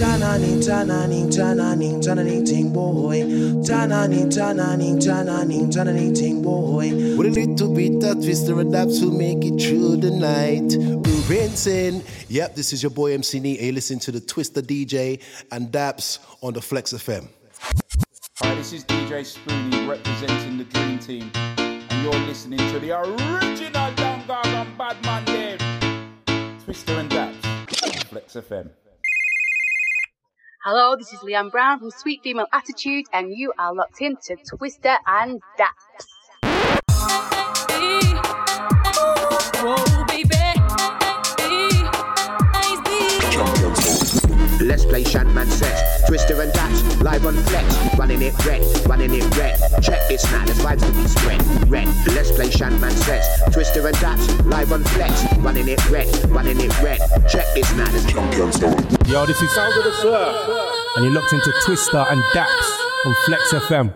Tananing, tananing, tananing, tananing, ting boy. Tananing, tananing, tananing, tananing, ting boy. With a little bit of twister and daps to make it through the night. We're rinsing. Yep, this is your boy MC Nee. You listen to the Twister DJ and Daps on the Flex FM. Hi, this is DJ Spoonie representing the Dream Team, and you're listening to the original Young Gargan Badman Dave, Twister and Daps, Flex FM. Hello, this is Leanne Brown from Sweet Female Attitude, and you are locked into Twister and Daps. Whoa, Let's play Shantman sets. Twister and Daps, live on flex. Running it red, running it red. Check this now, there's vibes to be spread. Red, let's play Shantman sets. Twister and Daps, live on flex. Running it red, running it red. Check this now, there's Yo, this is Sounds of the Surf. And you're locked into Twister and Daps on Flex FM.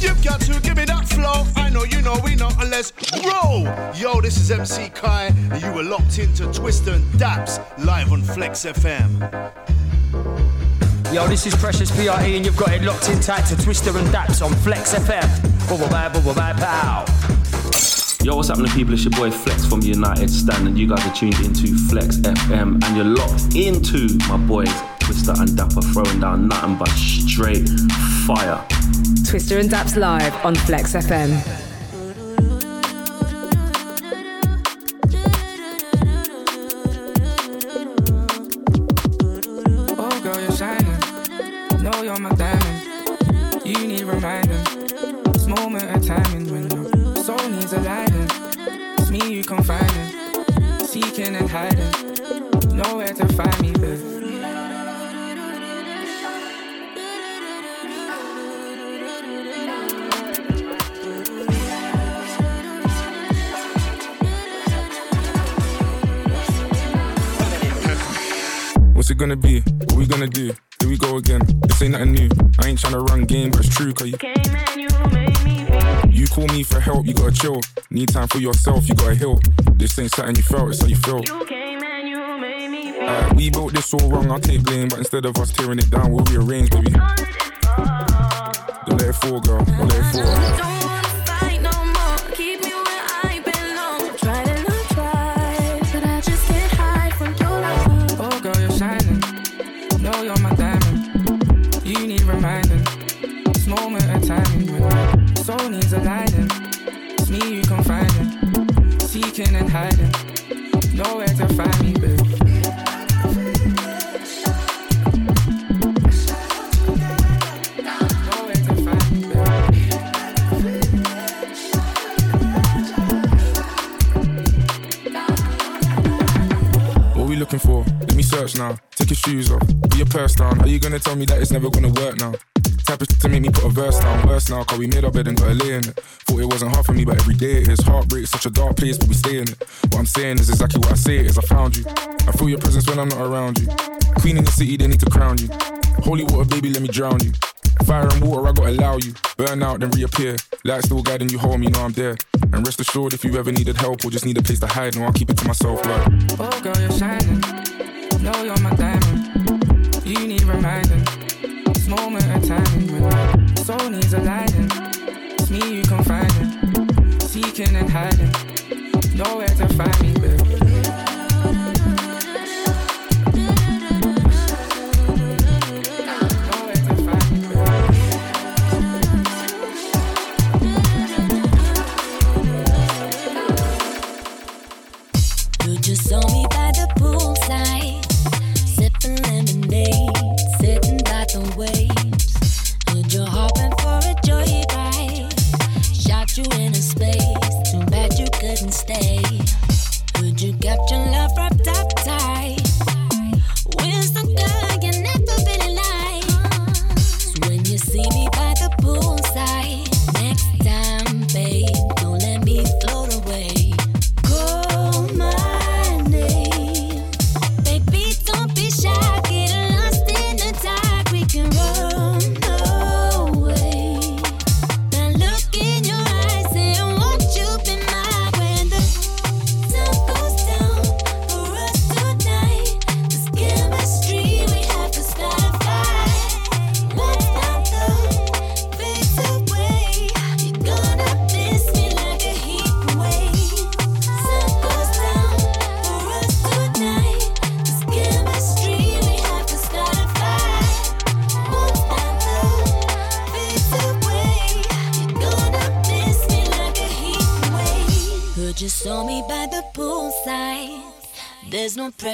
You've got to give me that flow. I know you know we know, and let's roll. Yo, this is MC Kai, and you were locked into Twister and Daps live on Flex FM. Yo, this is Precious PRE, and you've got it locked in tight to Twister and Daps on Flex FM. Bubble bye, bubble bye, pow. Yo, what's happening, people? It's your boy Flex from United Stand, and you guys are tuned into Flex FM, and you're locked into my boys Twister and Dapper throwing down nothing but straight fire. Twister and Daps live on Flex FM. My diamond. You need reminding. This moment of timing when your soul needs. It's me you confiding. Seeking and hiding. Nowhere to find me. What's it gonna be? What we gonna do? Here we go again. This ain't nothing new. I ain't tryna run game, but it's true, cause you. came and you made me You call me for help, you gotta chill. Need time for yourself, you gotta heal. This ain't something you felt, it's how you feel. Uh, we built this all wrong, I'll take blame, but instead of us tearing it down, we'll rearrange, baby. Don't let it fall, girl. Don't let it fall. Soul needs aligning. It's me you confiding. Seeking and hiding. Nowhere to find me, babe. Looking for? Let me search now. Take your shoes off. Put your purse down. Are you gonna tell me that it's never gonna work now? Type of to make me put a verse down. Worse now, cause we made our bed and got a lay in it. Thought it wasn't hard for me, but every day it is. Heartbreak, such a dark place, but we stay in it. What I'm saying is exactly what I say is I found you. I feel your presence when I'm not around you. Queen in the city, they need to crown you. Holy water, baby, let me drown you. Fire and water, I gotta allow you. Burn out, then reappear. Light still guiding you home, you know I'm there. And rest assured, if you ever needed help or just need a place to hide, no, I'll keep it to myself, like. Oh, girl, you're shining. Know you're my diamond. You need reminding. Moment of timing when soul needs aligning. It's me you confiding. Seeking and hiding. Nowhere to find me, babe.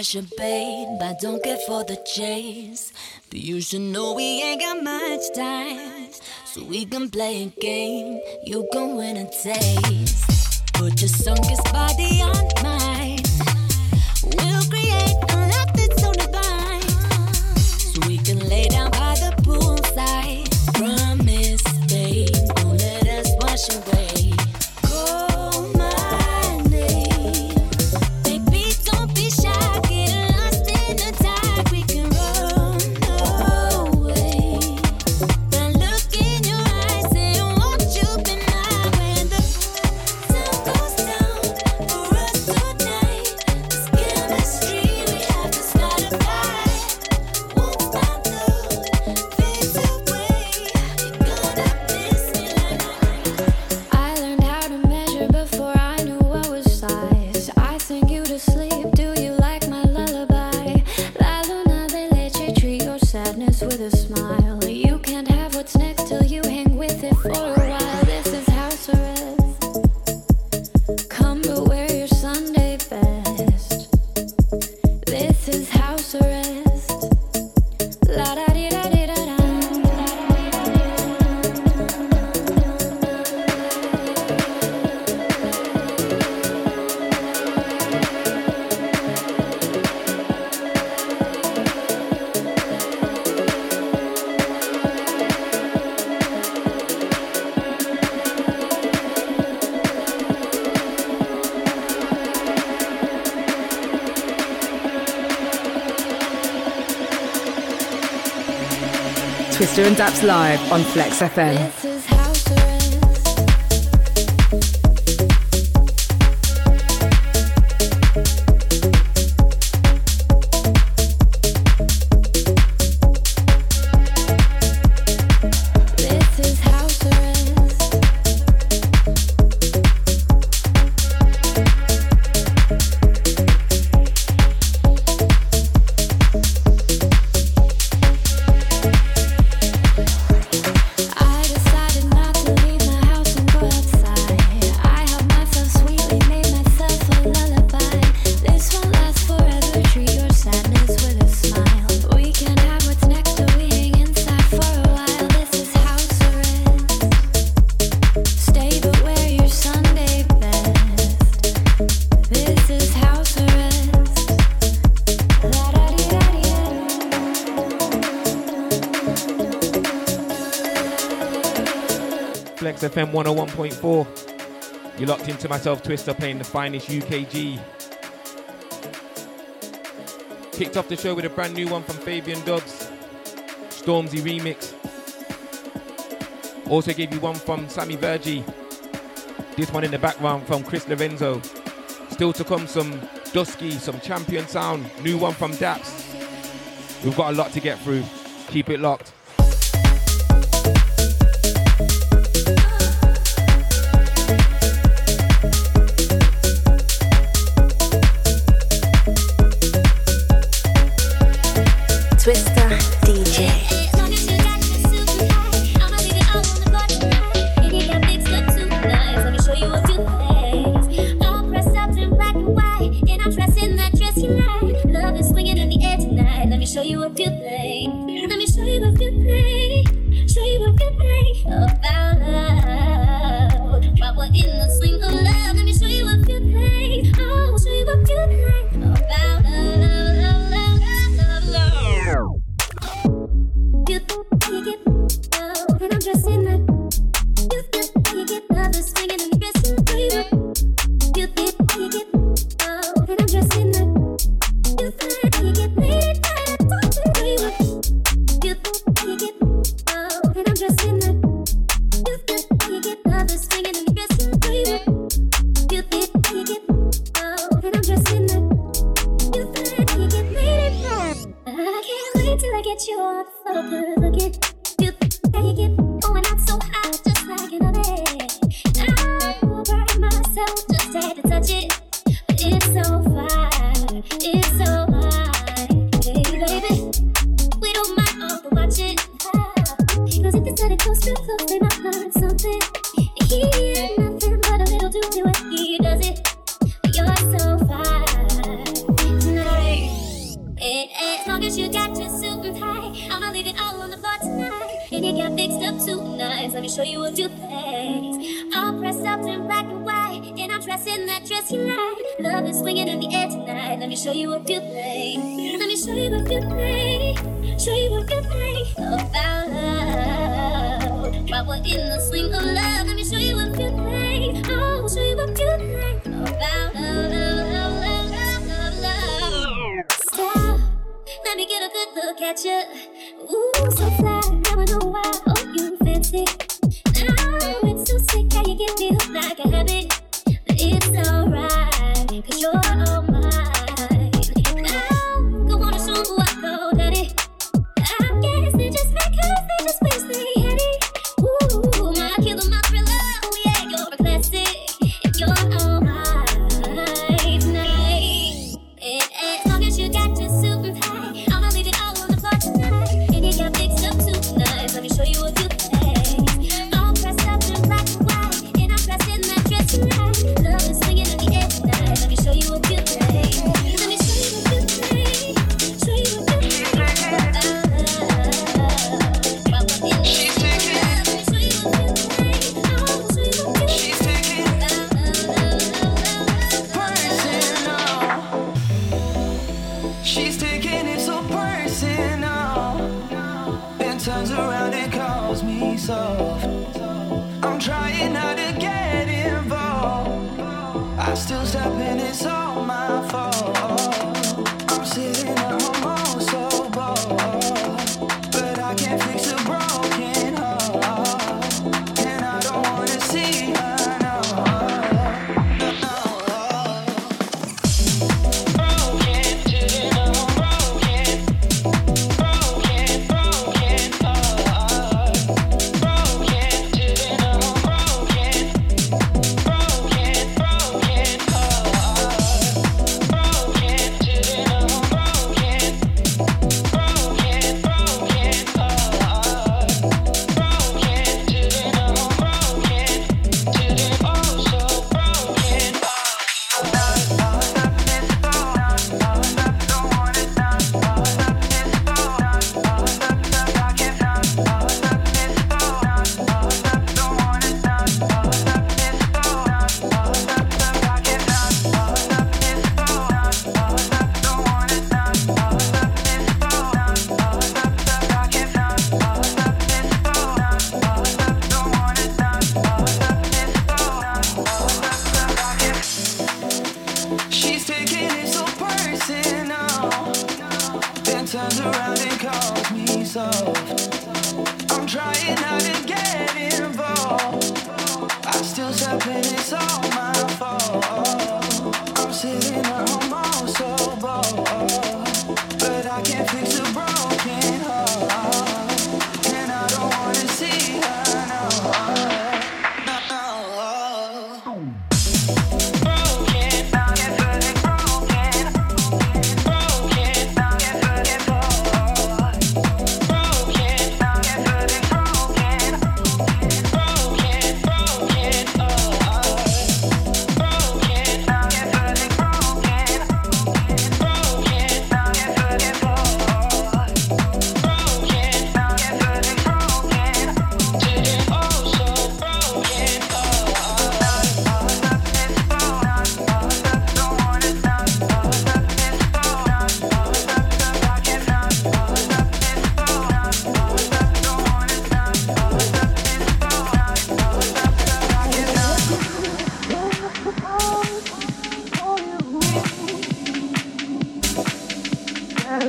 should but don't care for the chase. But you should know we ain't got much time, so we can play a game. You can win and take. Dance Live on Flex FM. listening to myself, Twister, playing the finest UKG. Kicked off the show with a brand new one from Fabian Dubs, Stormzy Remix. Also gave you one from Sammy Virji. This one in the background from Chris Lorenzo. Still to come some Dusky, some Champion Sound, new one from Daps. We've got a lot to get through. Keep it locked. good look at you. Ooh, so fly, now I know why. Oh, you fancy.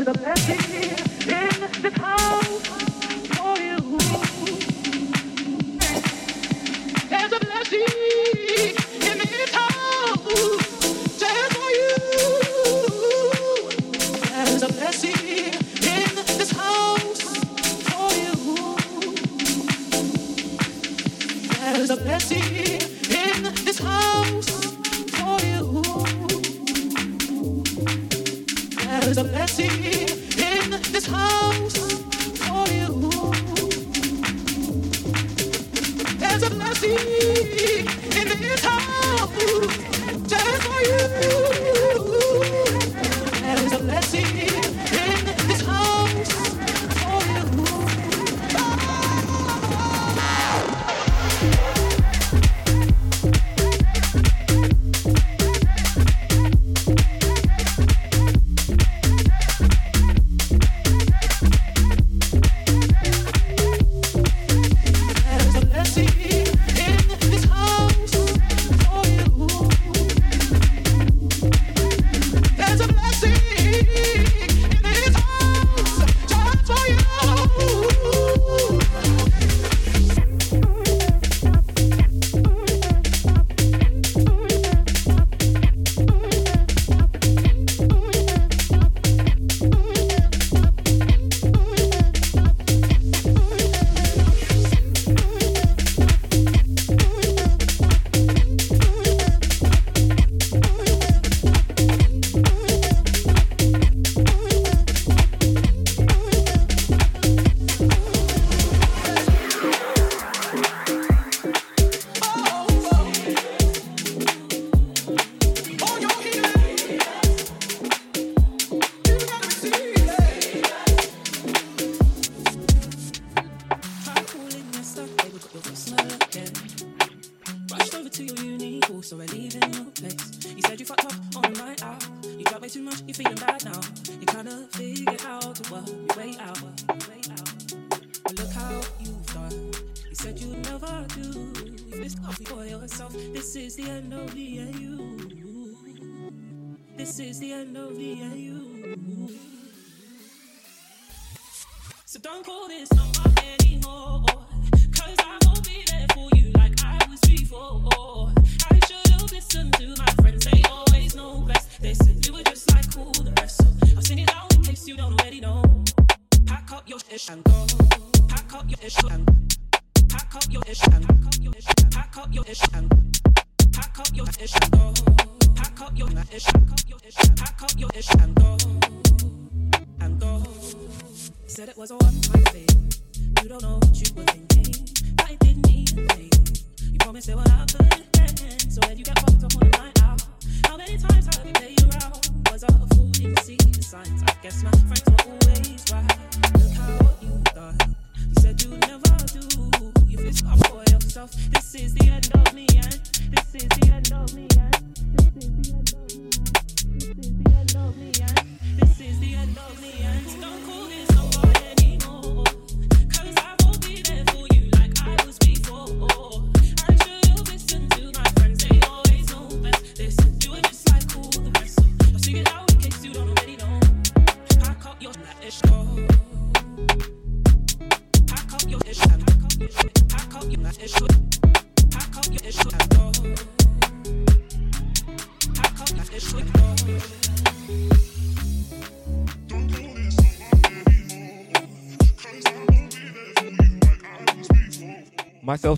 the best years.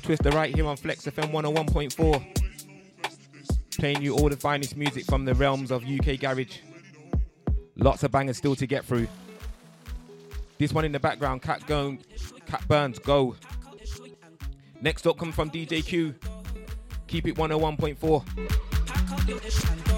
Twister right here on Flex FM 101.4. Playing you all the finest music from the realms of UK Garage. Lots of bangers still to get through. This one in the background, Cat, Gone, Cat Burns, go. Next up comes from DJ Q. Keep it 101.4.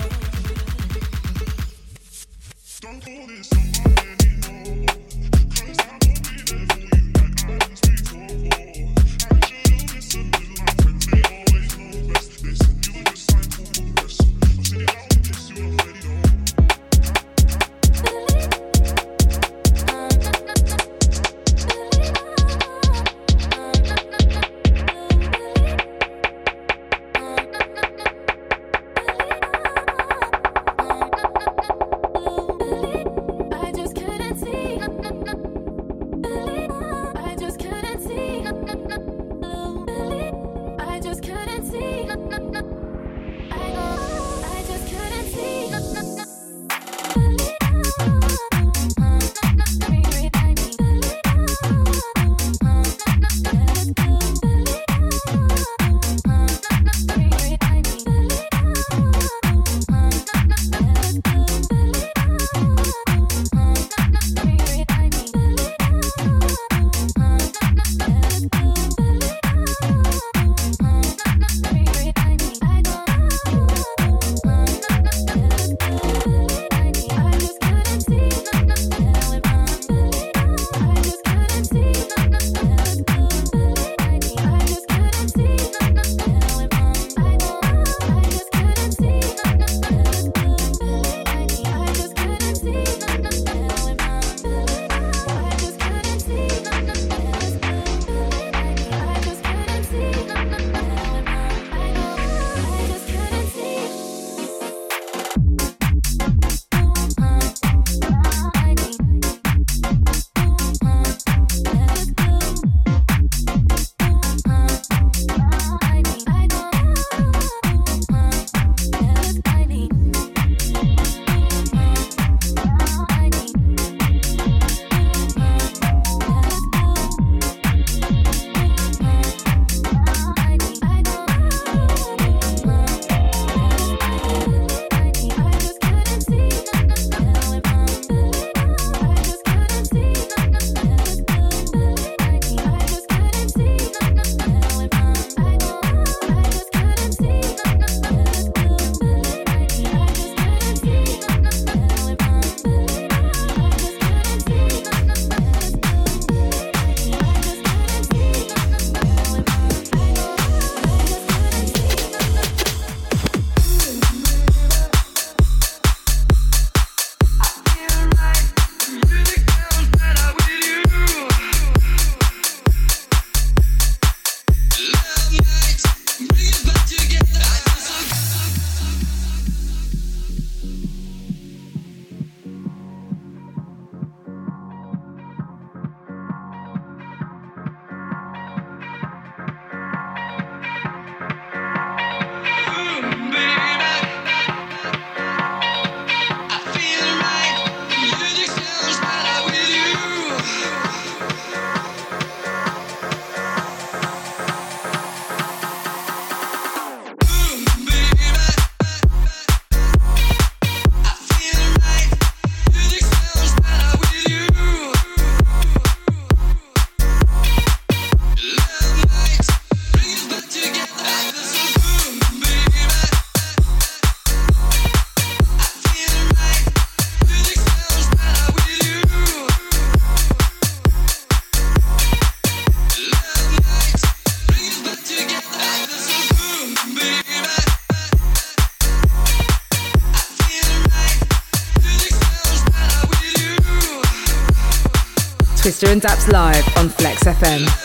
live on Flex FM.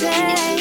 Day.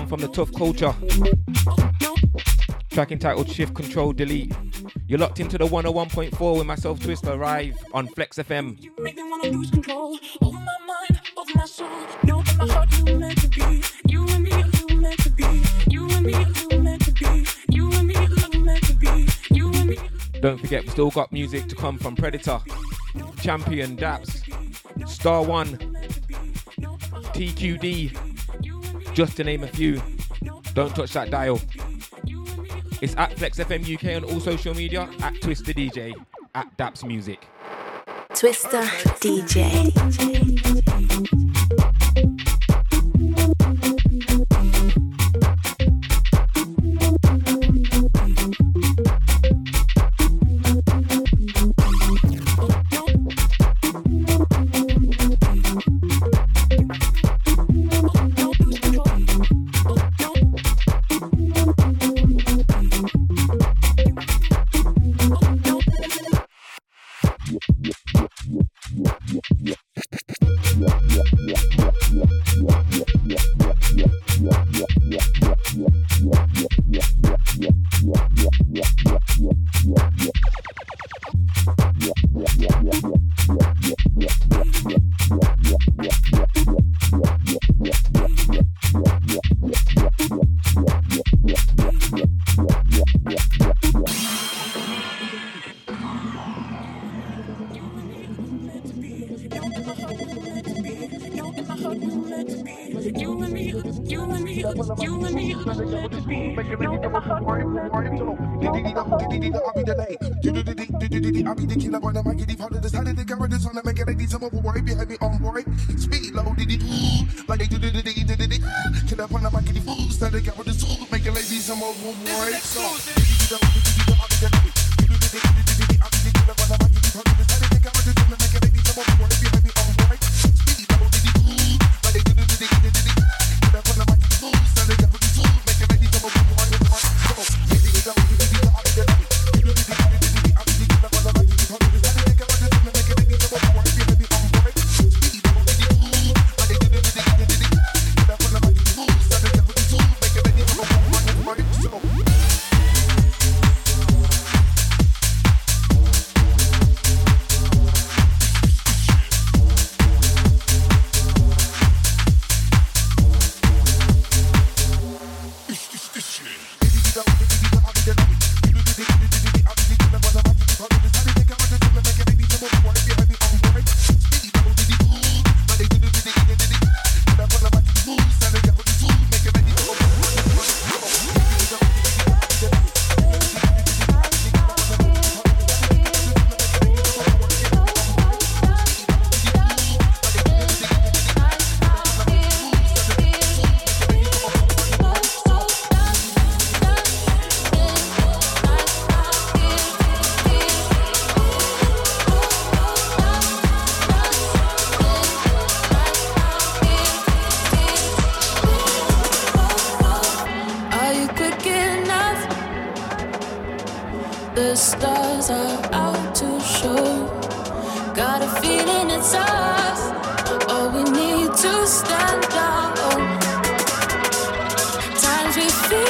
one from the Tough Culture. Track entitled Shift Control Delete. You're locked into the 101.4 with myself Twist Arrive on Flex FM. Don't forget, we've still got music to come from Predator, Champion, Daps, Star One, TQD, just to name a few. Don't touch that dial. It's at Flex FM UK on all social media, at Twister DJ, at Daps Music. Twister DJ.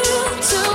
to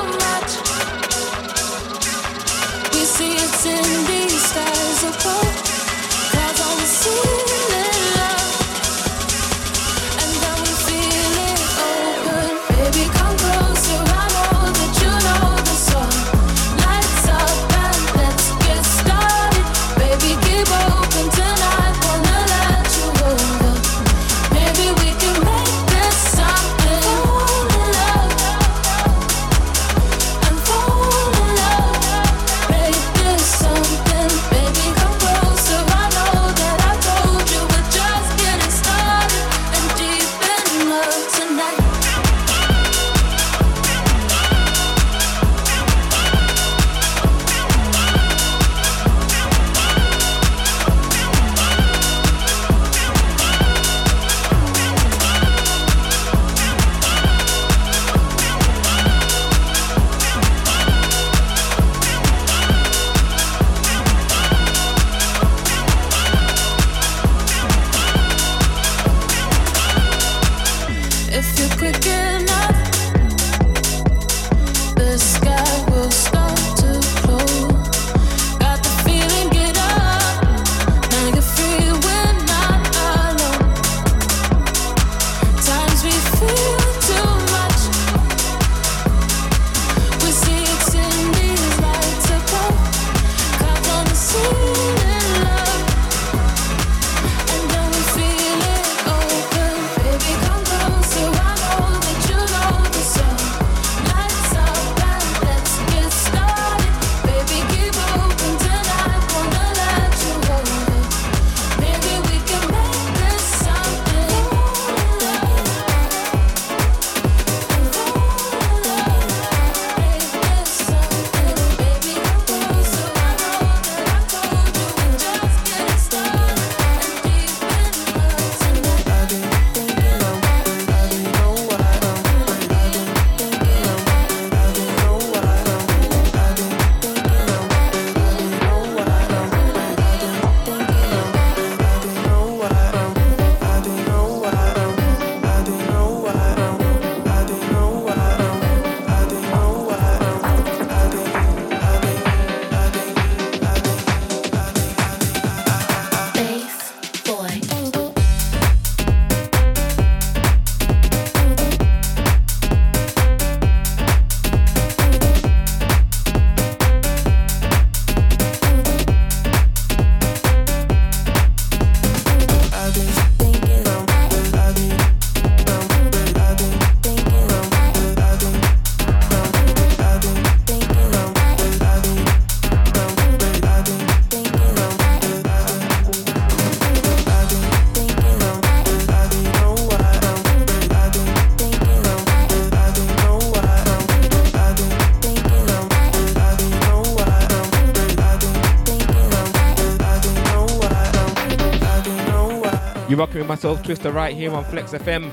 You're rocking with myself, Twister, right here on Flex FM.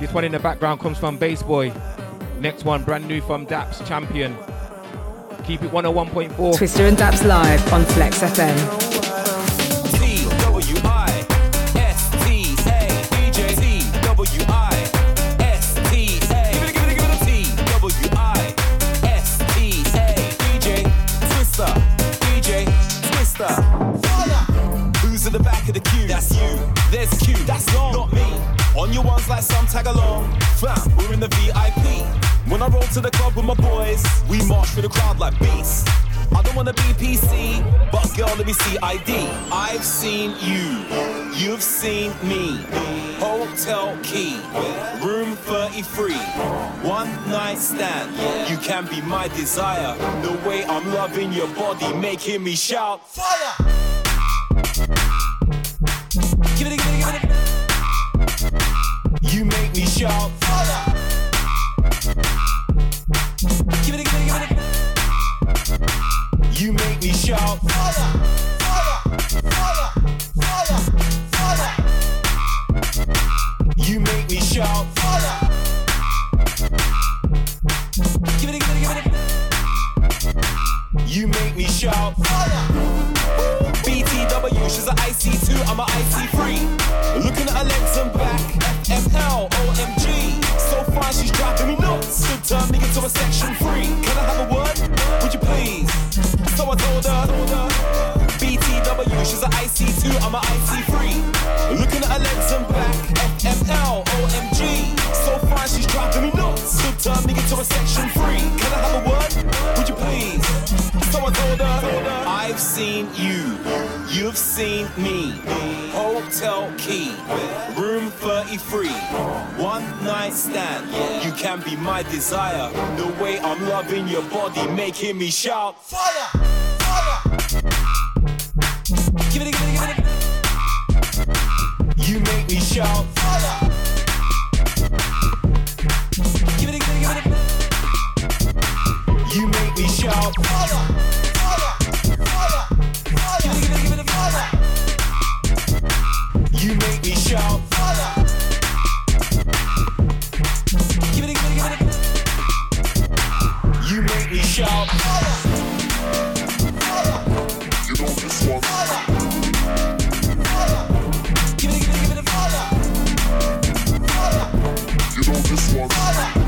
This one in the background comes from Bass Boy. Next one, brand new from Daps Champion. Keep it 101.4. Twister and Daps live on Flex FM. To the club with my boys, we march through the crowd like beasts. I don't wanna be PC, but girl, let me see ID. I've seen you, you've seen me. Hotel key, room 33, one night stand. You can be my desire. The way I'm loving your body, making me shout fire. Give it, give it. You make me shout shout fire, fire, fire, fire, fire. You make me shout fire. Give it, give it, give it. You make me shout fire. BTW, she's an IC2, I'm an IC3. Looking at her legs and back, FML, OMG. So fine, she's driving me nuts. Good turn me into a section 3. Can I have a word? Turn me into a section free. Can I have a word? Would you please? So I told her, I've seen you, you've seen me. Hotel key, room 33, one night stand. You can be my desire. The way I'm loving your body, making me shout fire, fire. Give it, give it, give it. You make me shout fire. You make me shout. You make me shout. You know this one.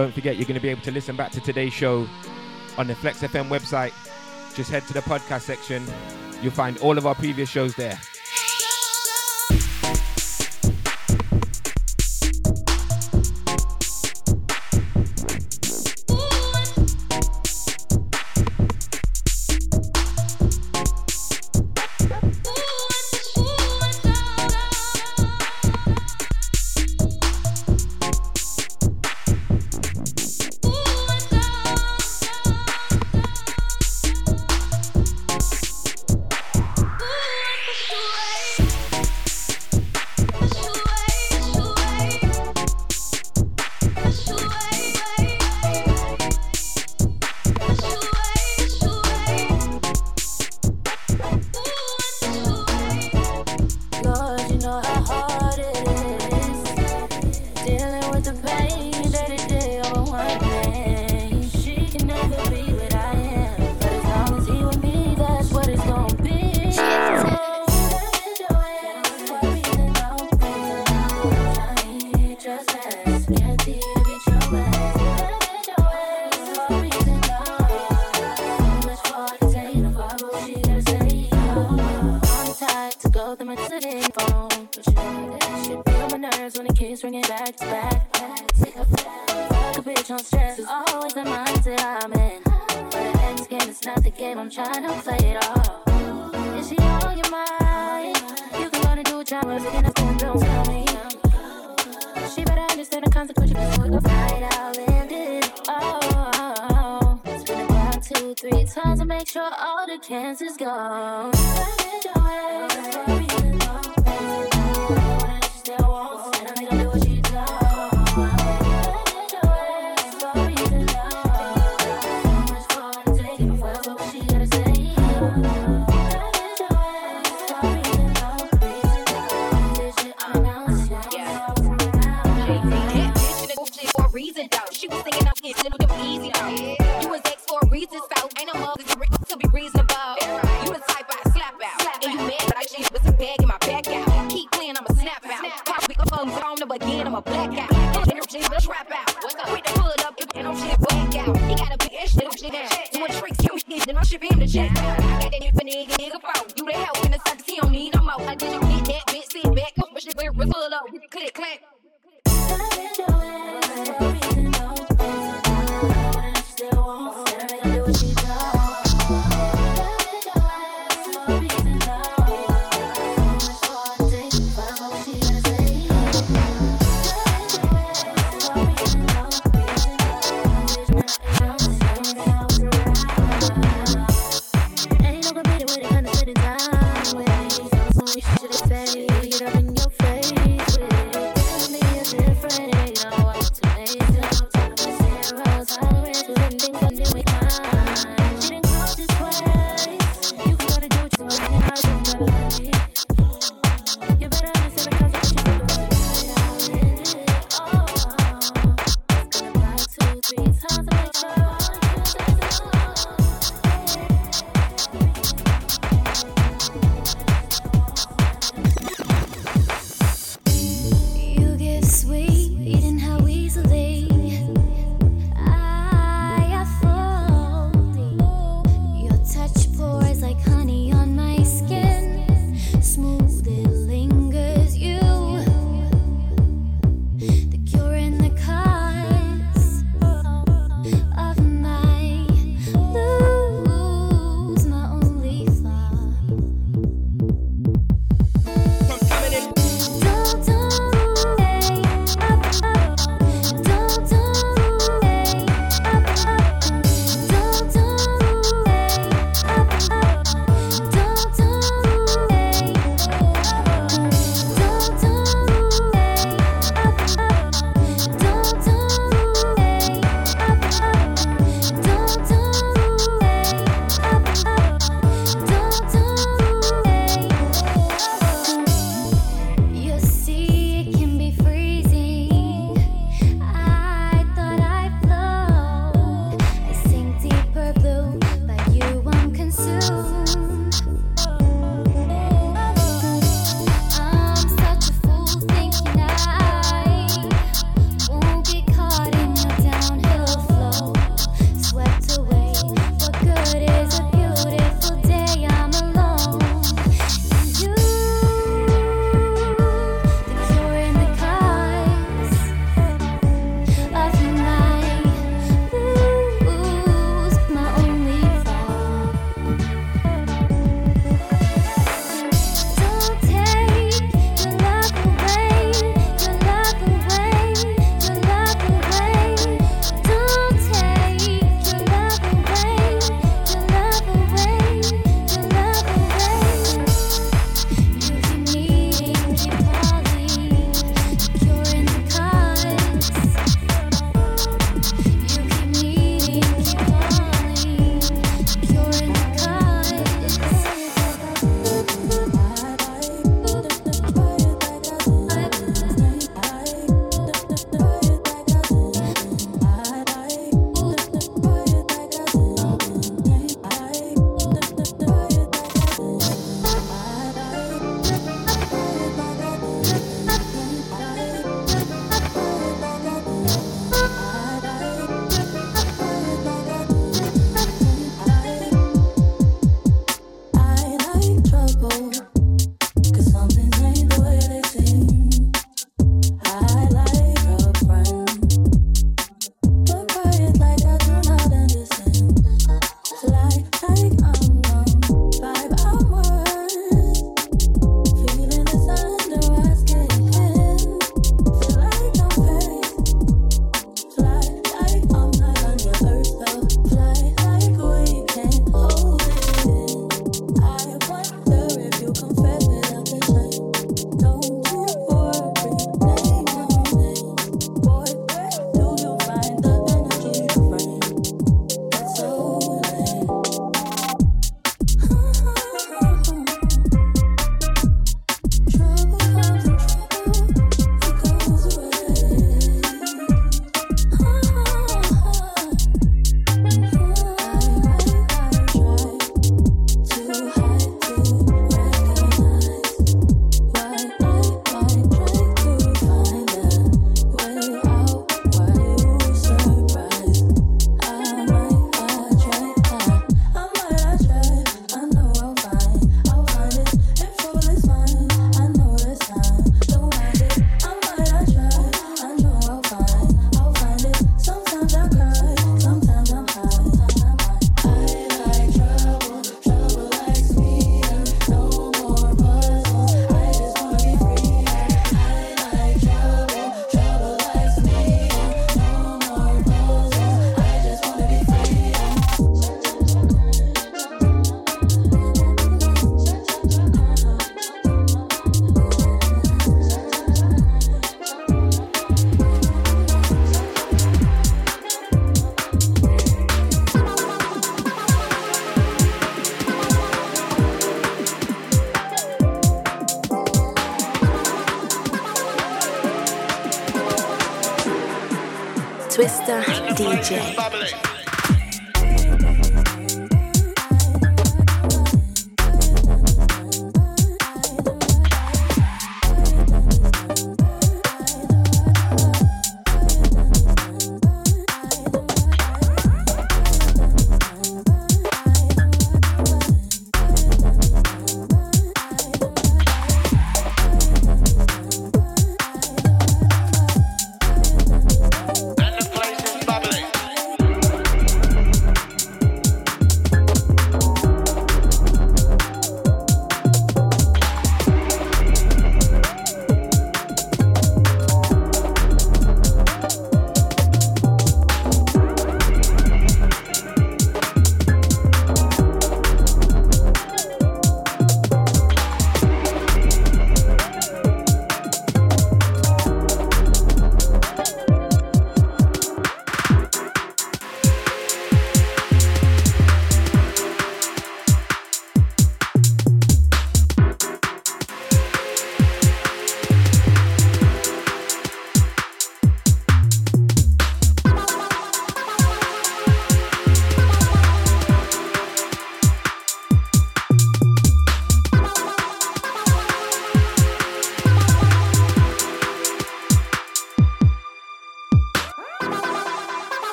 Don't forget, you're going to be able to listen back to today's show on the Flex FM website. Just head to the podcast section. You'll find all of our previous shows there.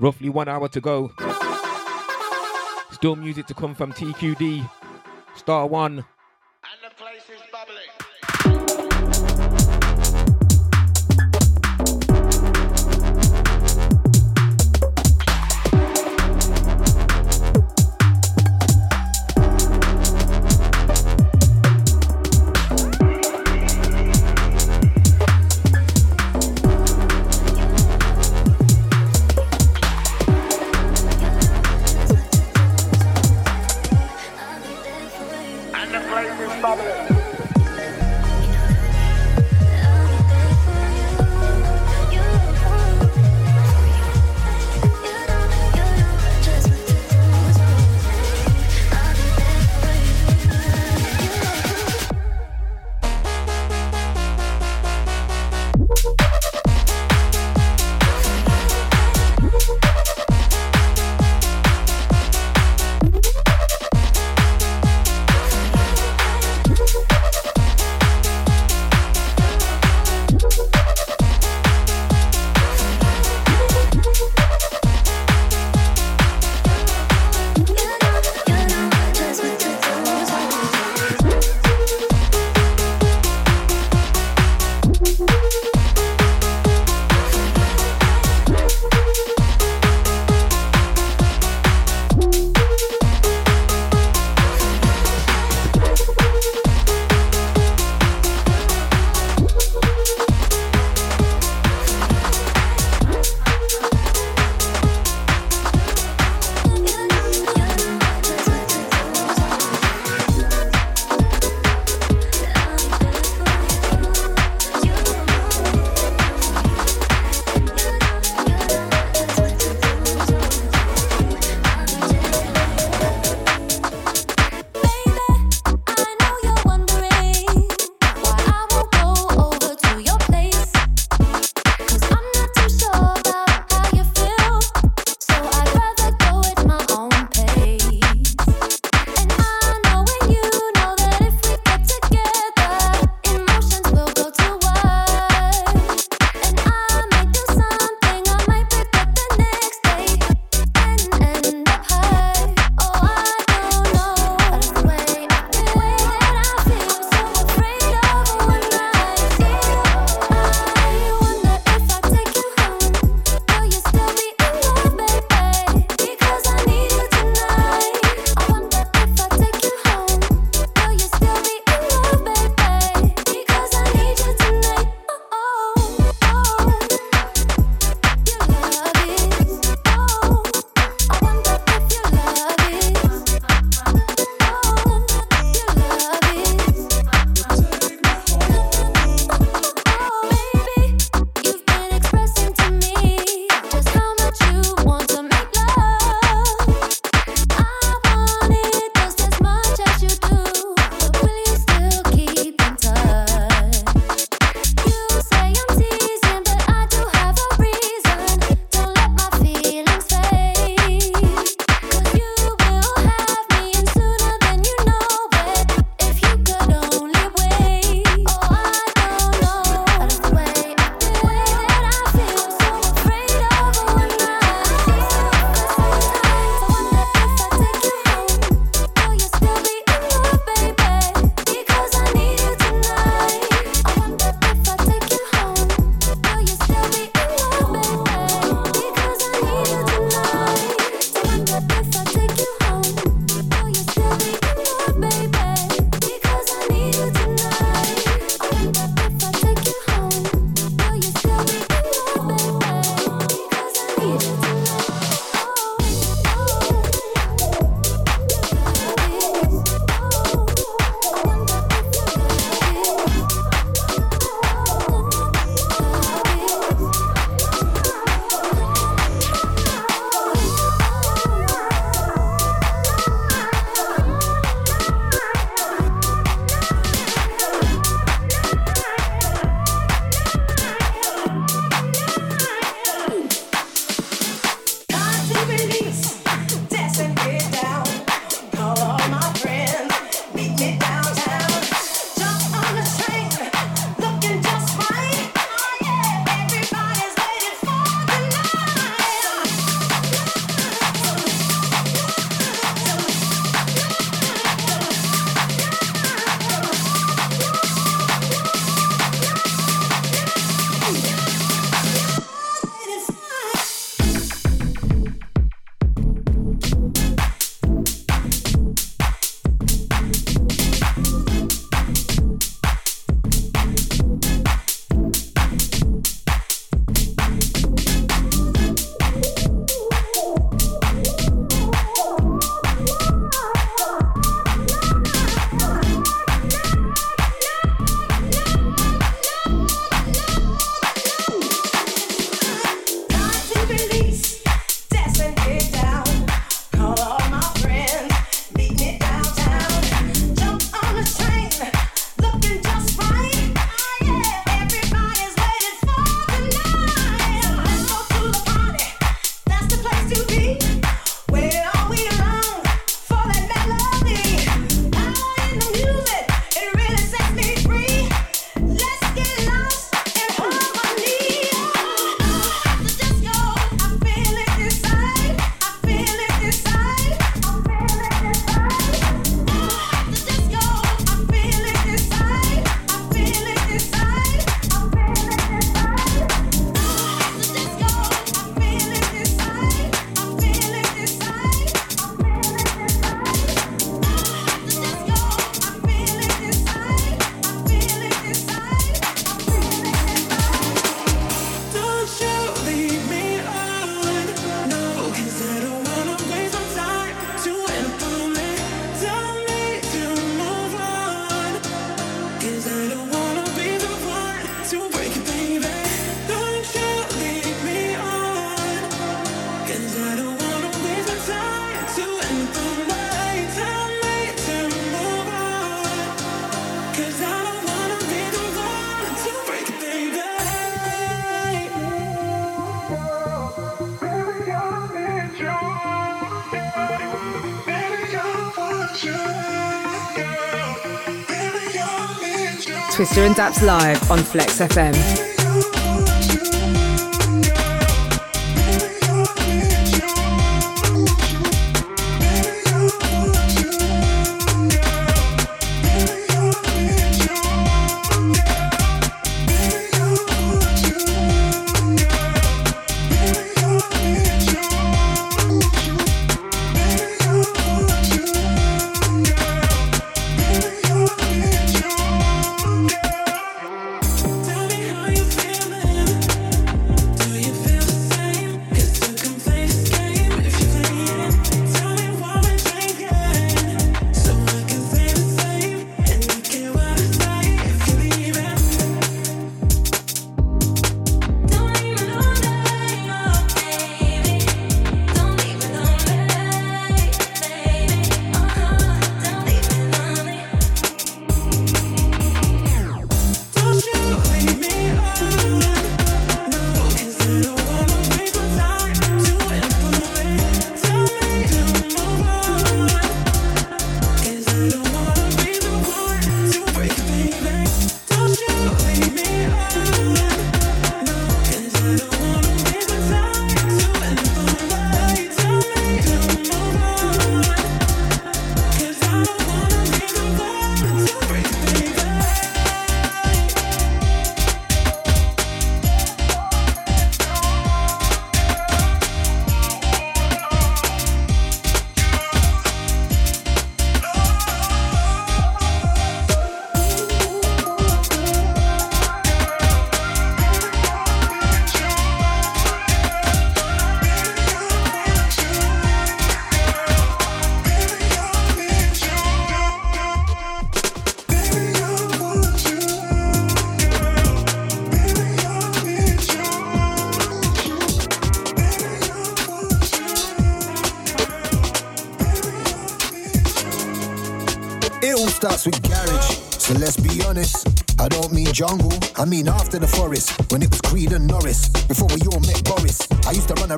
Roughly one hour to go. Still music to come from TQD. Star One. Twister and Daps live on Flex FM.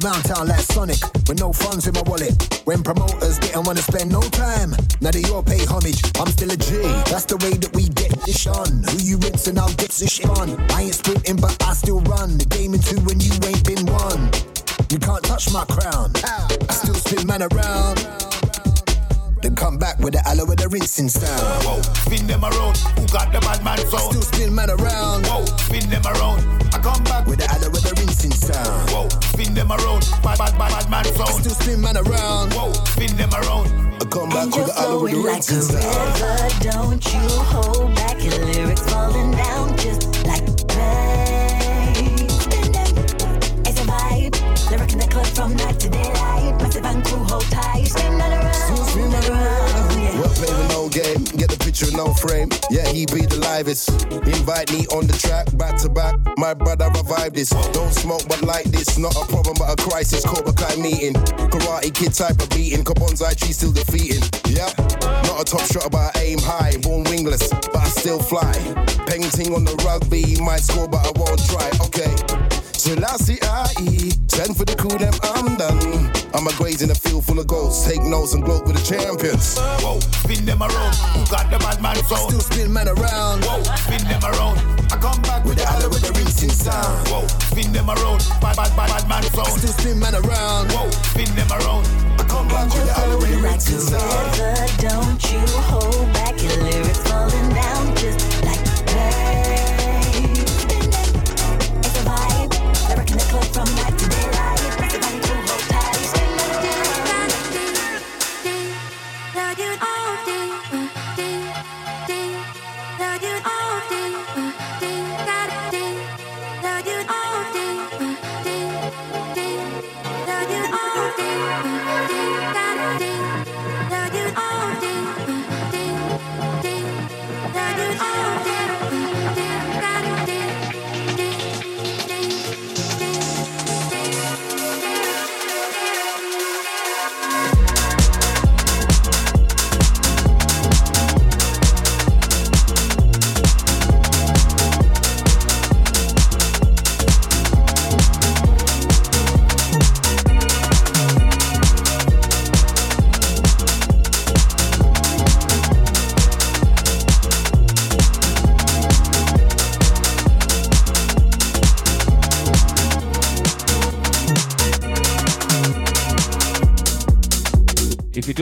Around town like Sonic, with no funds in my wallet. When promoters didn't like a. Don't you hold back your lyrics falling down just like rain. It's a vibe. Lyric in the club from night to daylight. Massive and crew hold tight. Spin that around. Spin that around. Yeah. With no game? Get the picture, no frame. Yeah, he be the livest. Invite me on the track, back to back. My brother revive this. Don't smoke, but like this. Not a problem, but a crisis. Cobra Kai meeting. Karate kid type of beating. Kabonzai tree still defeating. Yeah, not a top shot, but I aim high. Born wingless, but I still fly. Painting on the rugby, might score, but I won't try. Okay. Selassie I.E. Send for the crew, them I'm done. I'm a graze in a field full of goals. Take notes and gloat with the champions. Whoa, spin them around. Who got the bad man sound? Still spin man around. Whoa, spin them around. I come back With the aloe with the rinsing sound. Whoa, spin them around. Bad, bad, bad, bad man sound. Still spin man around. Whoa, spin them around. Don't you hold back. Your lyrics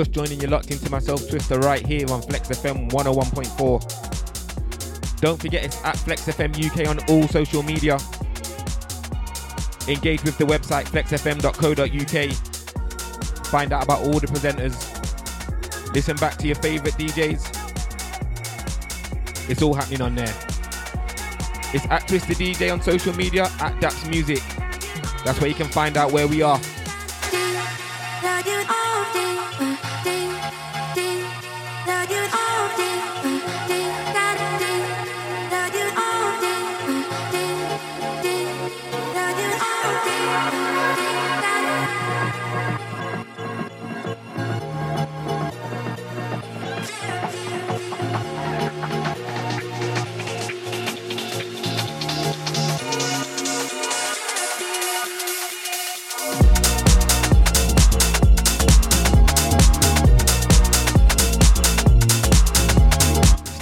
just joining, you're locked into myself Twister right here on Flex FM 101.4. Don't forget it's at Flex FM UK on all social media. Engage with the website flexfm.co.uk. Find out about all the presenters. Listen back to your favorite DJs. It's all happening on there. It's at Twister DJ on social media, at Daps Music. That's where you can find out where we are.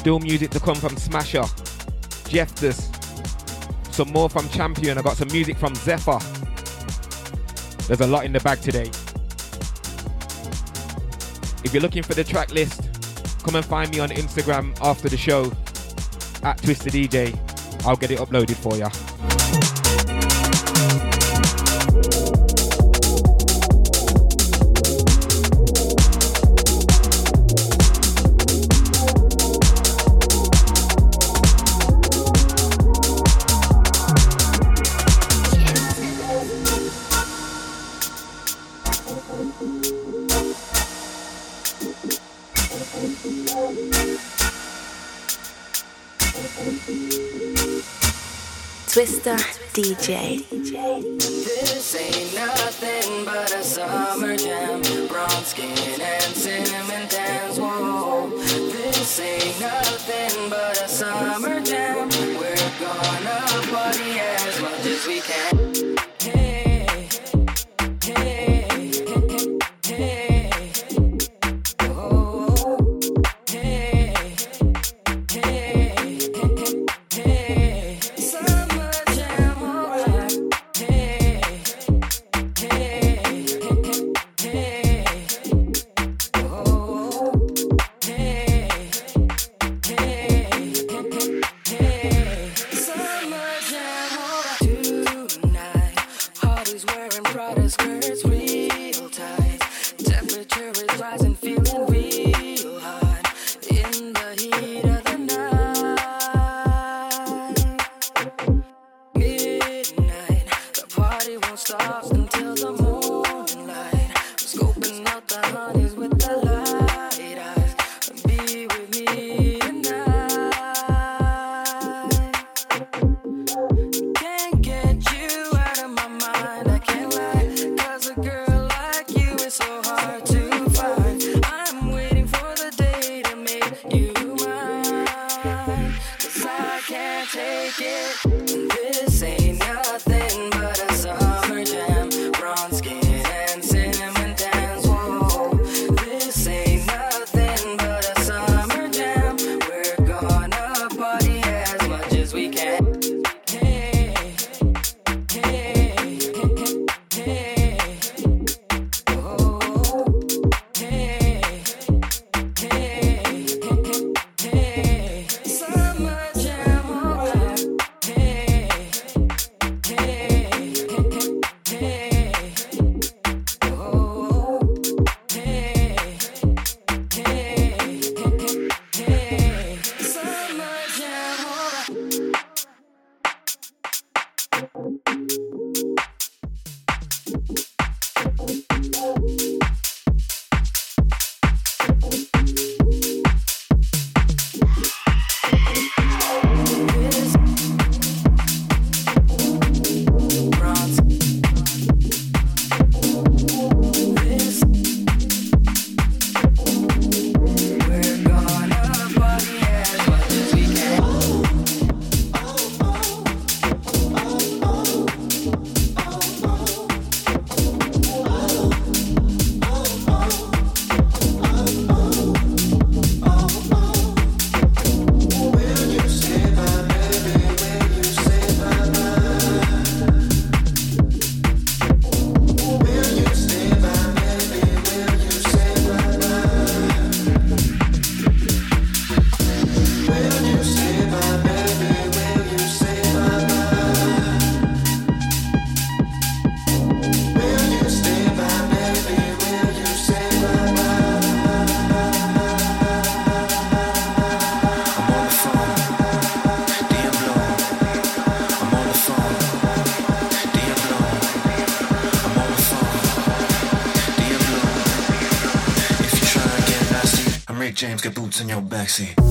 Still music to come from Smasher, Jeftus, some more from Champion. I got some music from Zephyr. There's a lot in the bag today. If you're looking for the track list, come and find me on Instagram after the show at Twister DJ. I'll get it uploaded for you. Twister DJ. This ain't nothing but a summer jam. Brown skin and cinnamon tans. Whoa. This ain't nothing but a summer jam. James, get boots in your backseat.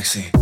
Boots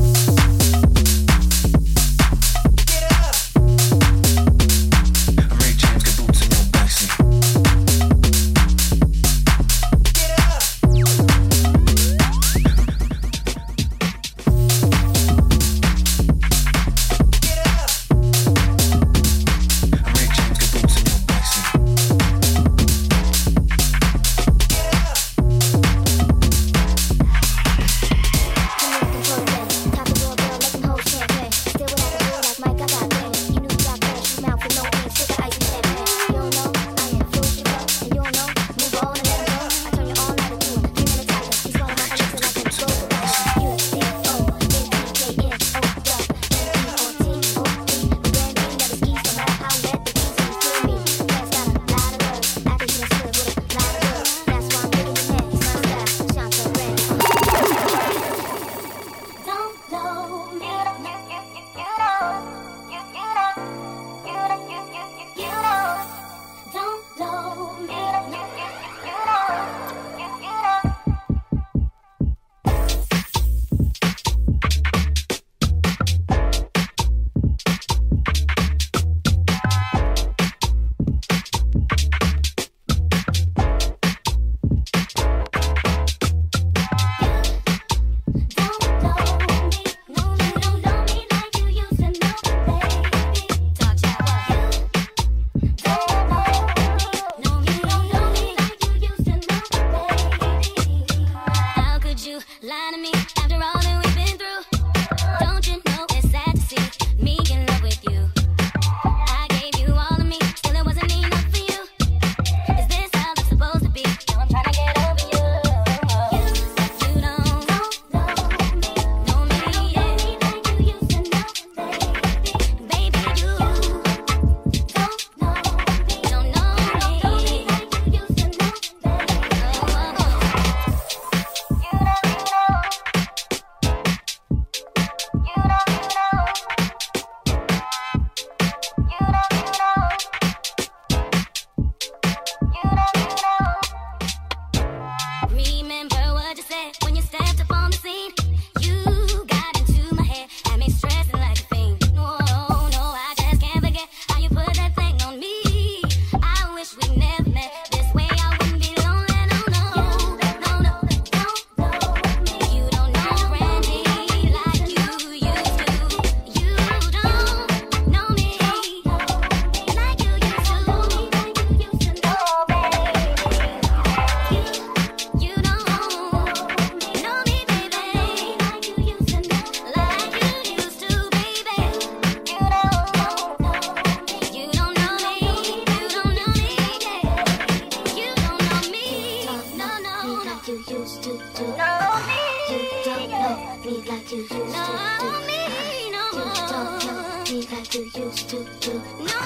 used to do. No, me. You don't know me like you used no, to do. Me, no you don't know me like you used to do. No,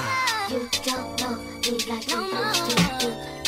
you don't know me like no you used to do.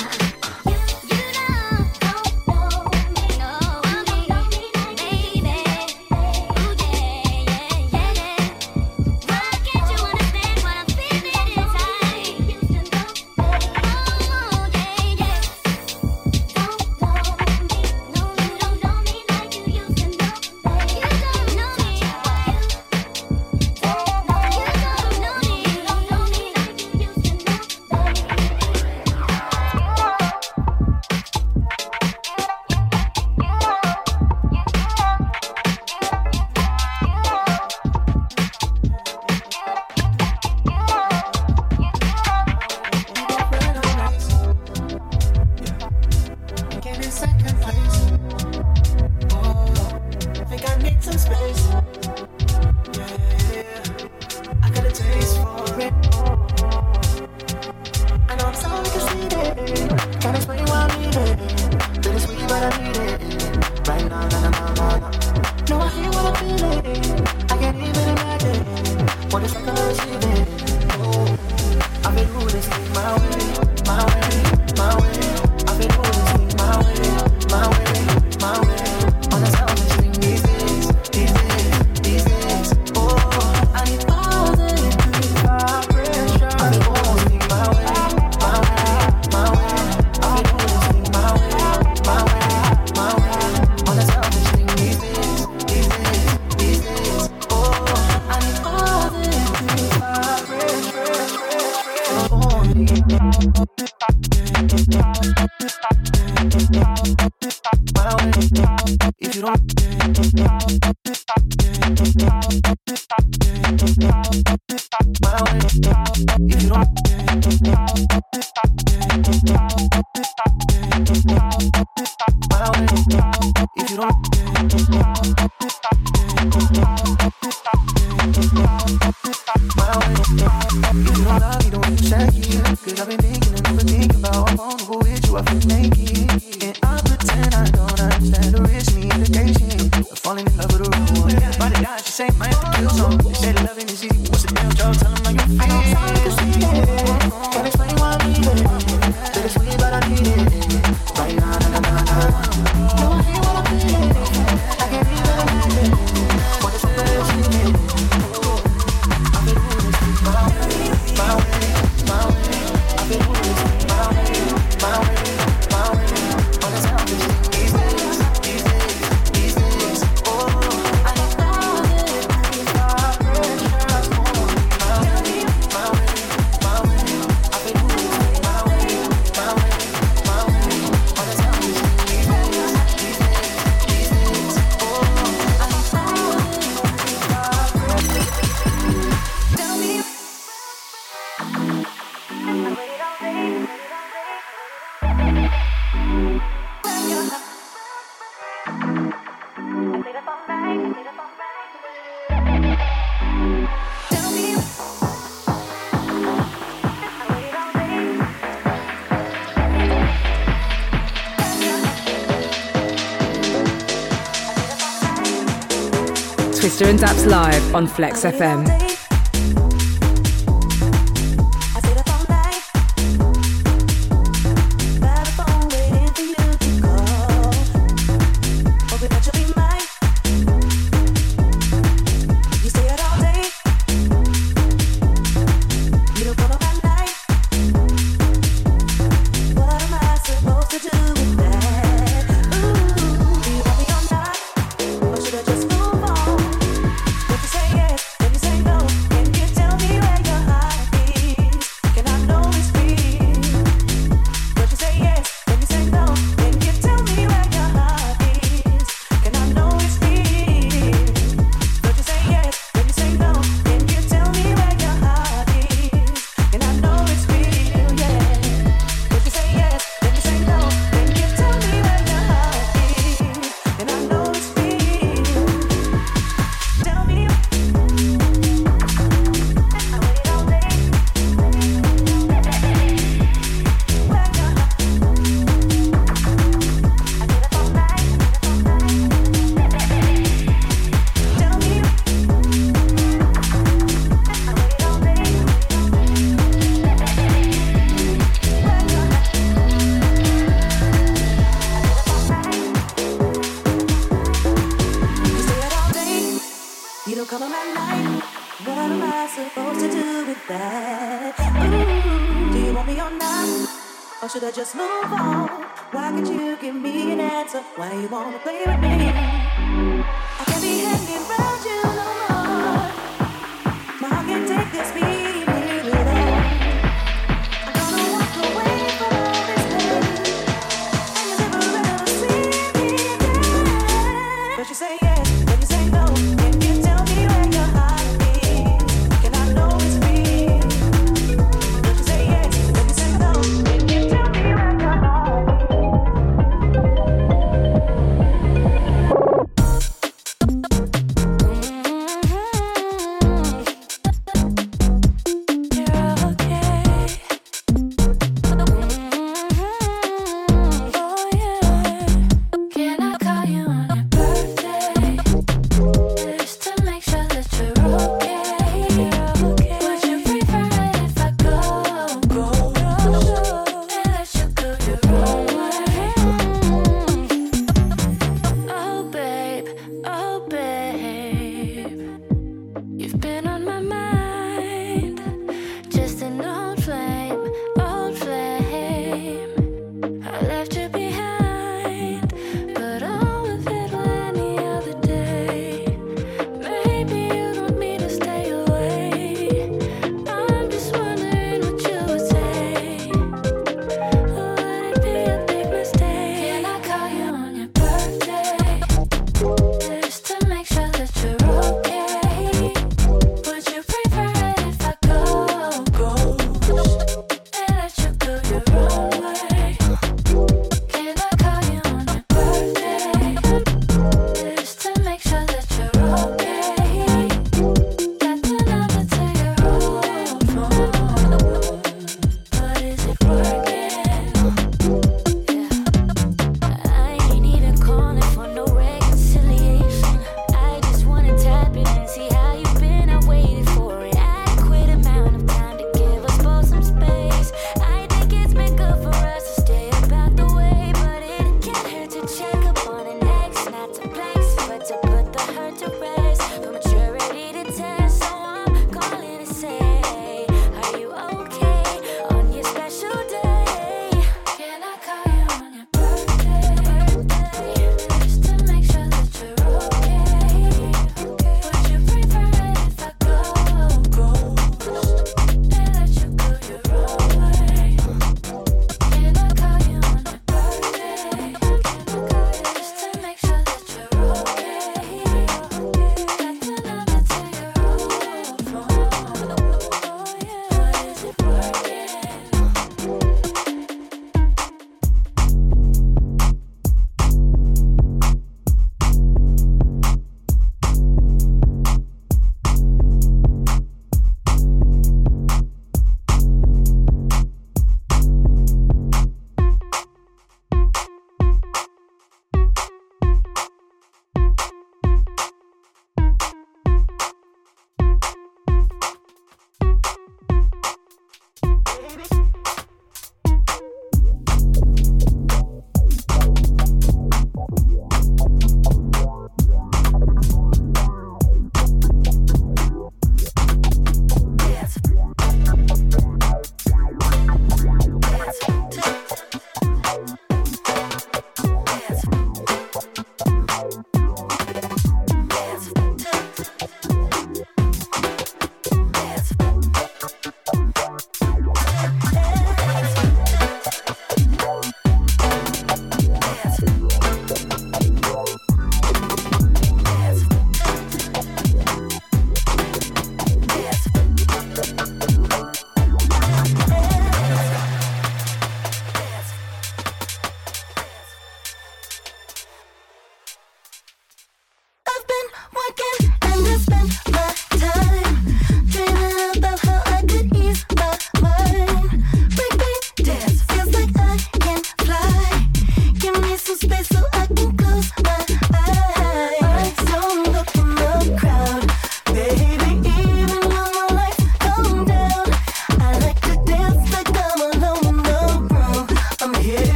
Twister and Daps live on Flex FM.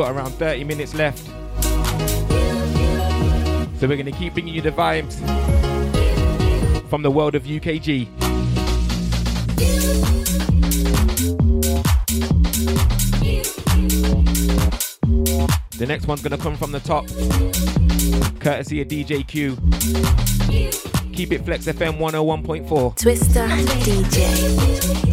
got around 30 minutes left. So we're going to keep bringing you the vibes from the world of UKG. The next one's going to come from the top, courtesy of DJ Q. Keep it Flex FM 101.4. Twister DJ.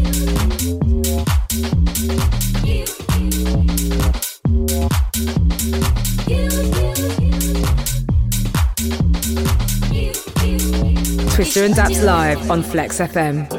Mr. and Daps live on Flex FM.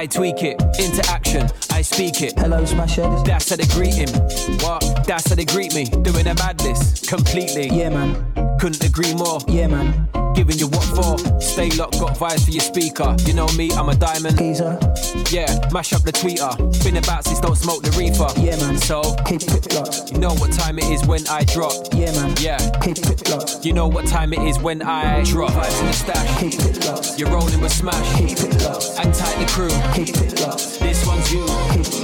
I tweak it. Into action. I speak it. Hello, Smasher. That's how they greet him. What? That's how they greet me. Doing a madness. Completely. Yeah, man. Couldn't agree more. Yeah, man. Giving you what for? Stay locked, got vibes for your speaker. You know me, I'm a diamond. Geezer. Yeah, mash up the tweeter. Been about since don't smoke the reefer. Yeah, man. So, Keep it locked. you know what time it is when I drop. Yeah, man. Yeah, Keep it locked. you know what time it is when I drop. Vibes in the stash. Keep it locked. You're rolling with smash. Keep it locked. Hang tight the crew. Keep it locked. This one's you. Keep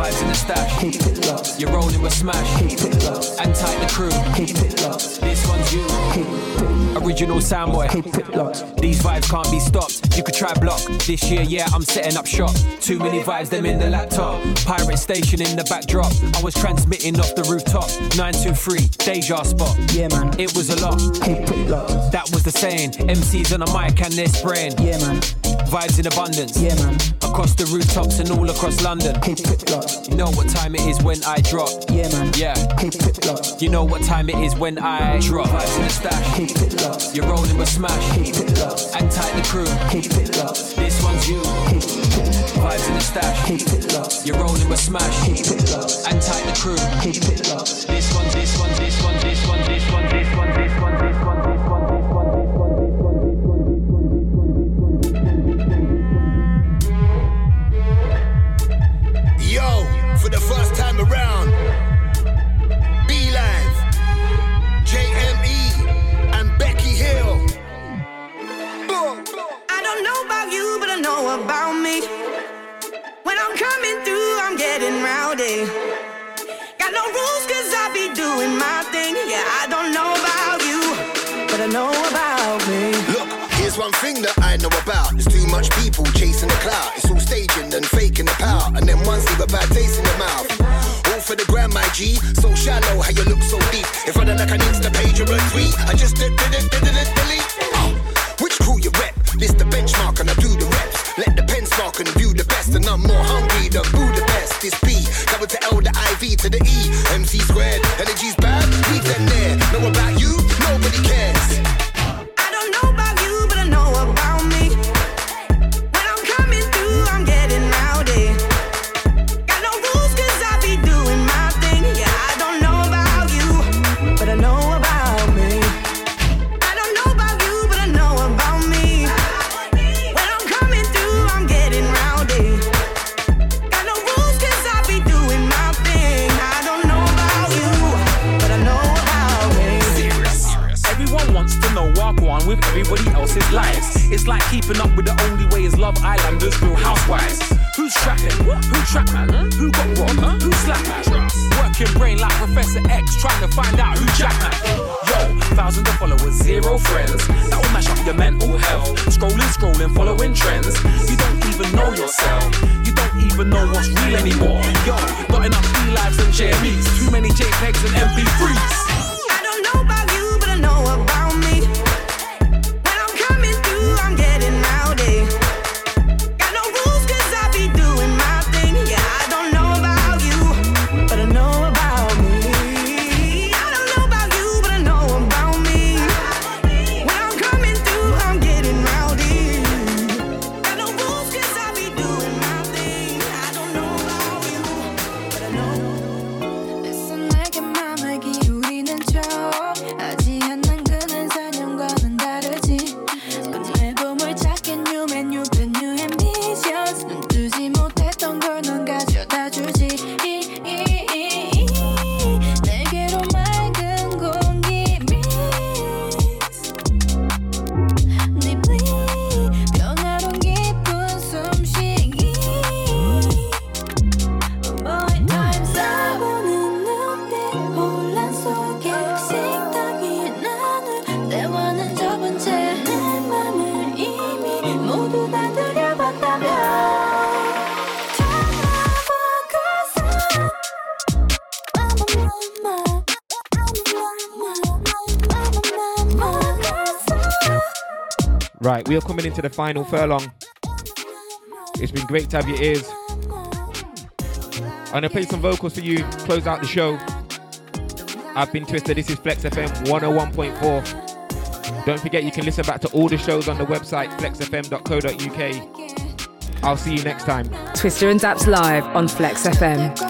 Vibes in the stash. Keep it locked. You're rolling with smash. Keep it locked. Hang tight the crew. Keep it locked. This one's you. Keep it Original soundboy. Keep it locked. These vibes can't be stopped. You could try block. This year, yeah, I'm setting up shop. Too many vibes, them in the laptop. Pirate station in the backdrop. I was transmitting off the rooftop. 923, deja spot. Yeah, man. It was a lot. Keep it locked. That was the saying. MCs on a mic and they're spraying. Yeah, man. Vibes in abundance. Yeah, man. Across the rooftops and all across London. Keep it locked. You know what time it is when I drop. Yeah, man. Yeah. Keep it locked. You know what time it is when I drop. Vibes in the stash. Keep it locked. You're rolling with smash. Keep it locked. Hang tight the crew. Keep it locked. This one's you. Vibes in the stash. Keep it locked. You're rolling with smash. Keep it locked. Hang tight the crew. Keep it locked. This one, this one, this about me. When I'm coming through, I'm getting rowdy. Got no rules, cause I be doing my thing. Yeah, I don't know about you, but I know about me. Look, here's one thing that I know about. There's too much people chasing the clout. It's all staging and faking the power. And then once leave a bad taste in the mouth. For the gram, my G. So shallow, how you look so deep. In front of like an Insta page or a tweet. I just did, did did did it, delete. Which crew you rep? This the benchmark and I do the reps. Let the pen spark and view the best. And I'm more hungry than Budapest. This P, cover to L, the IV to the E. MC squared, energy's bad, leave them there. Know about you? It's like keeping up with the only way is Love Islanders, Real Housewives. Who's trapping? Who trap man? Who got robbed? Who slap man? Working brain like Professor X, trying to find out who jack man. Yo, thousands of followers, zero friends. That will mash up your mental health. Scrolling, scrolling, following trends. You don't even know yourself. You don't even know what's real anymore. Yo, not enough B-Lives and JMEs. Too many JPEGs and MP3s. I don't know Right, we are coming into the final furlong. It's been great to have your ears. I'm gonna play some vocals for you, close out the show. I've been Twister, this is Flex FM 101.4. Don't forget you can listen back to all the shows on the website flexfm.co.uk. I'll see you next time. Twister and Daps live on Flex FM.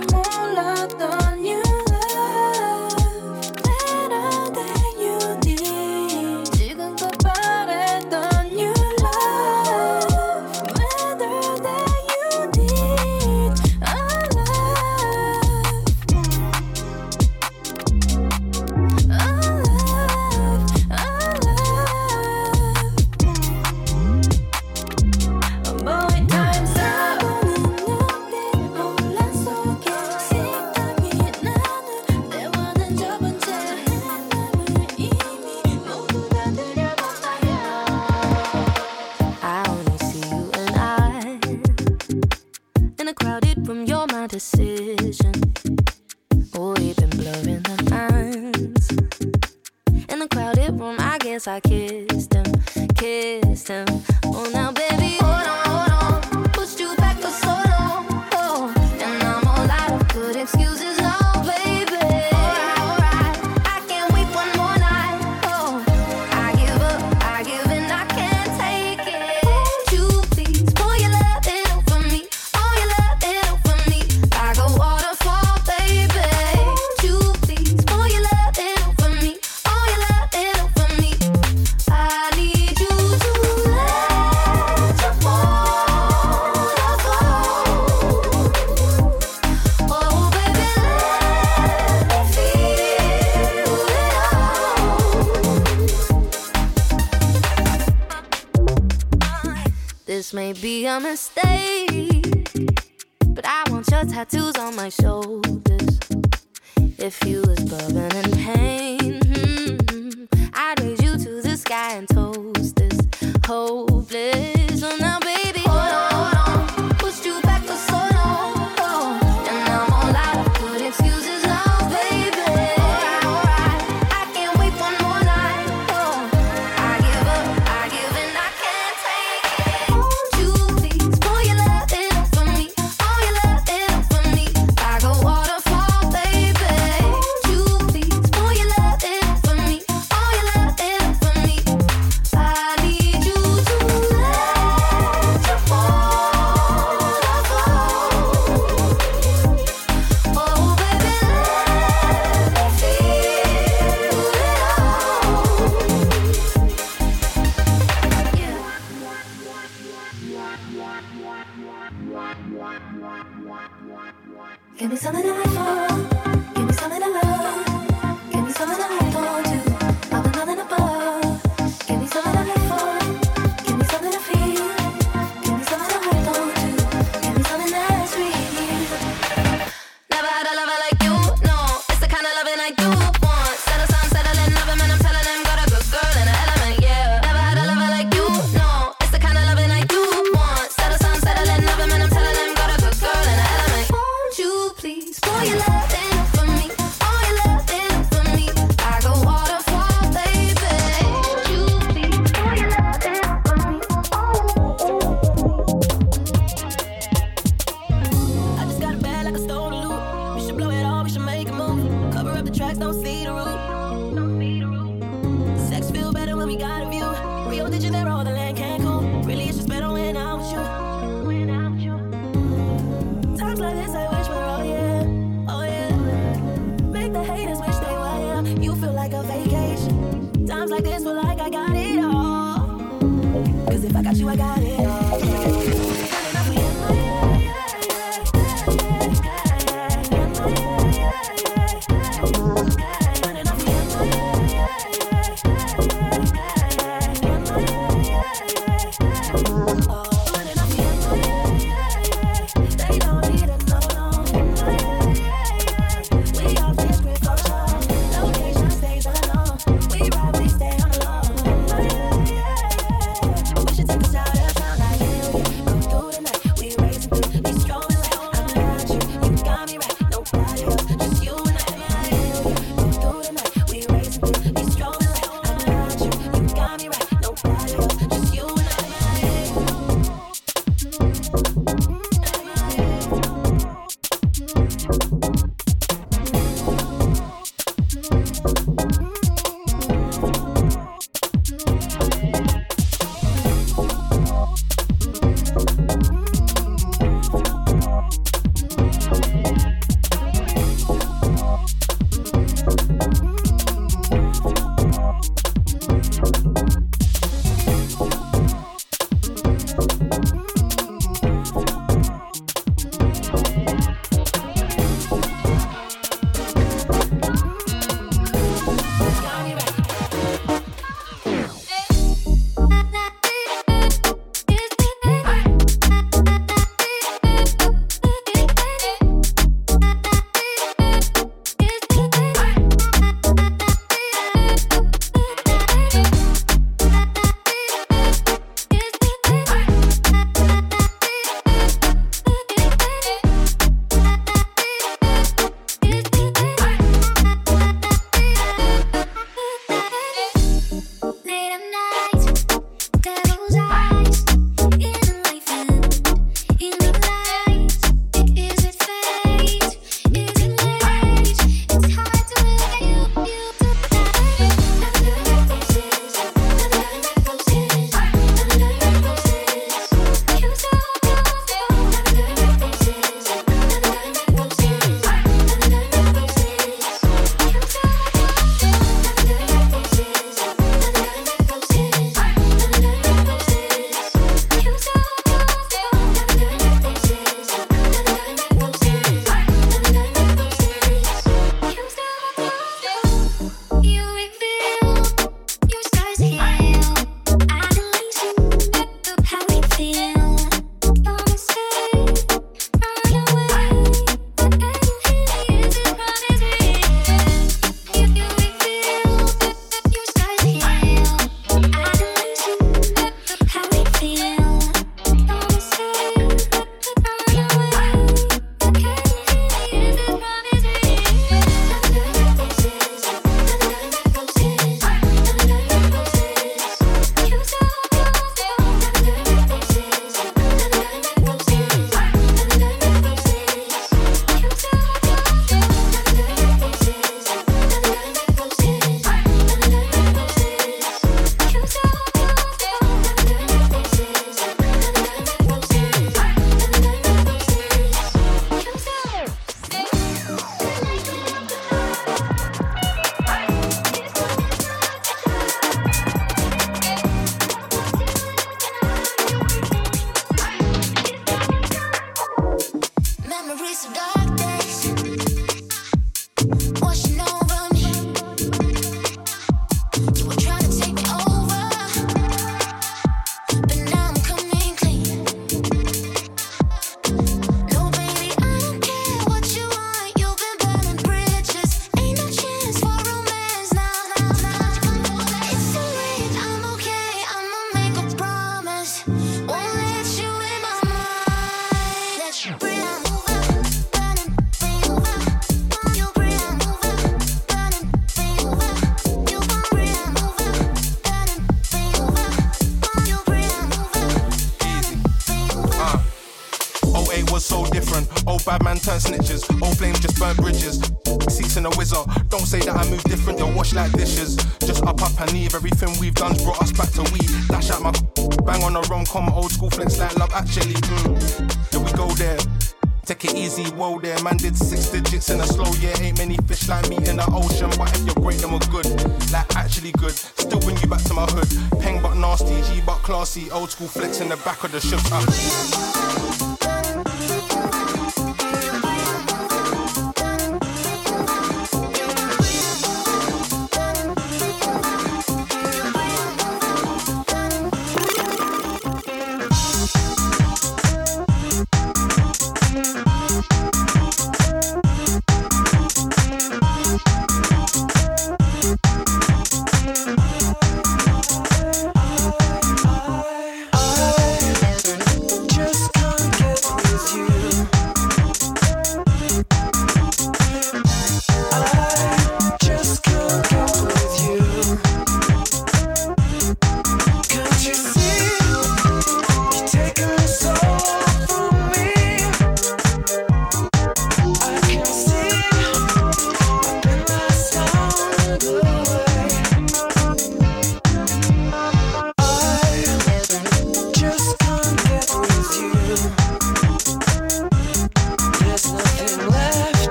Back of the ship. Uh.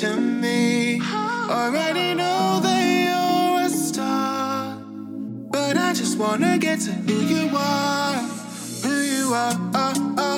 to me. Already know that you're a star, but I just wanna get to who you are, who you are. Oh, oh.